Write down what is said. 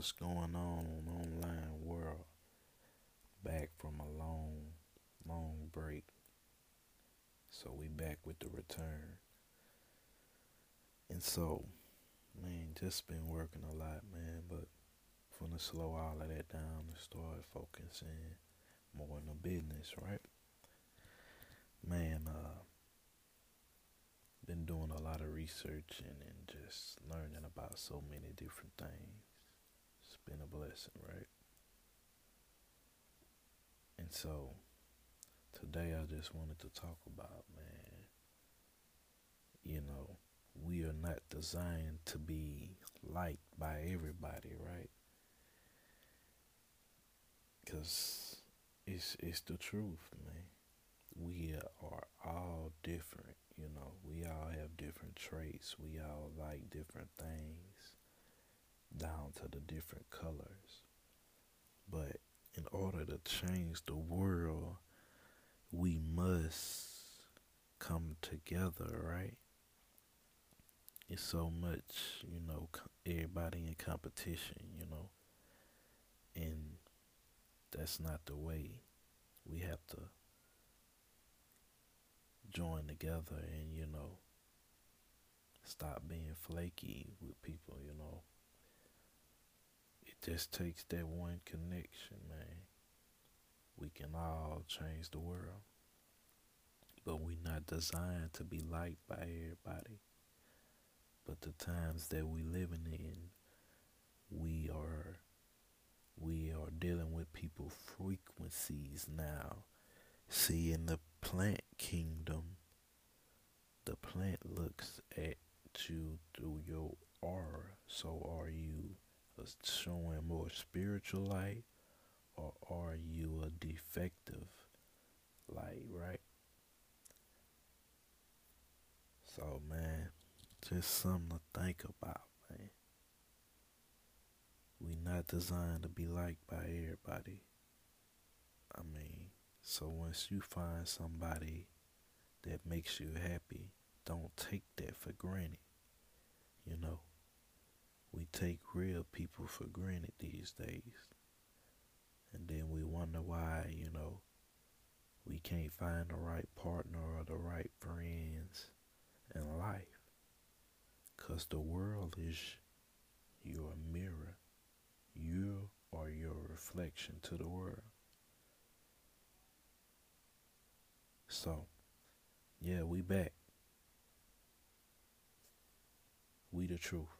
what's going on online world? Back from a long, long break. So we back with the return. And so, man, just been working a lot, man, but gonna slow all of that down and start focusing more on the business, right? Man, uh been doing a lot of research and, and just learning about so many different things. Blessing, right? And so today I just wanted to talk about, man, you know, we are not designed to be liked by everybody, right? Because it's, it's the truth, man. We are all different you know, we all have different traits. We all like different things down to the different colors. But in order to change the world, we must come together, right? It's so much, you know, everybody in competition, you know, and that's not the way. We have to join together and, you know, stop being flaky with people, you know. Just takes that one connection, man. We can all change the world. But we're not designed to be liked by everybody. But the times that we living in, we are we are dealing with people frequencies now. See in the plant kingdom, the plant looks at you through your aura. So are you showing spiritual light or are you a defective light, right? So man, just something to think about, man. We not designed to be liked by everybody. I mean, so once you find somebody that makes you happy, don't take that for granted. You know, take real people for granted these days. And then we wonder why, you know, we can't find the right partner or the right friends in life. Because the world is your mirror. You are your reflection to the world. So, yeah, we back. We the truth.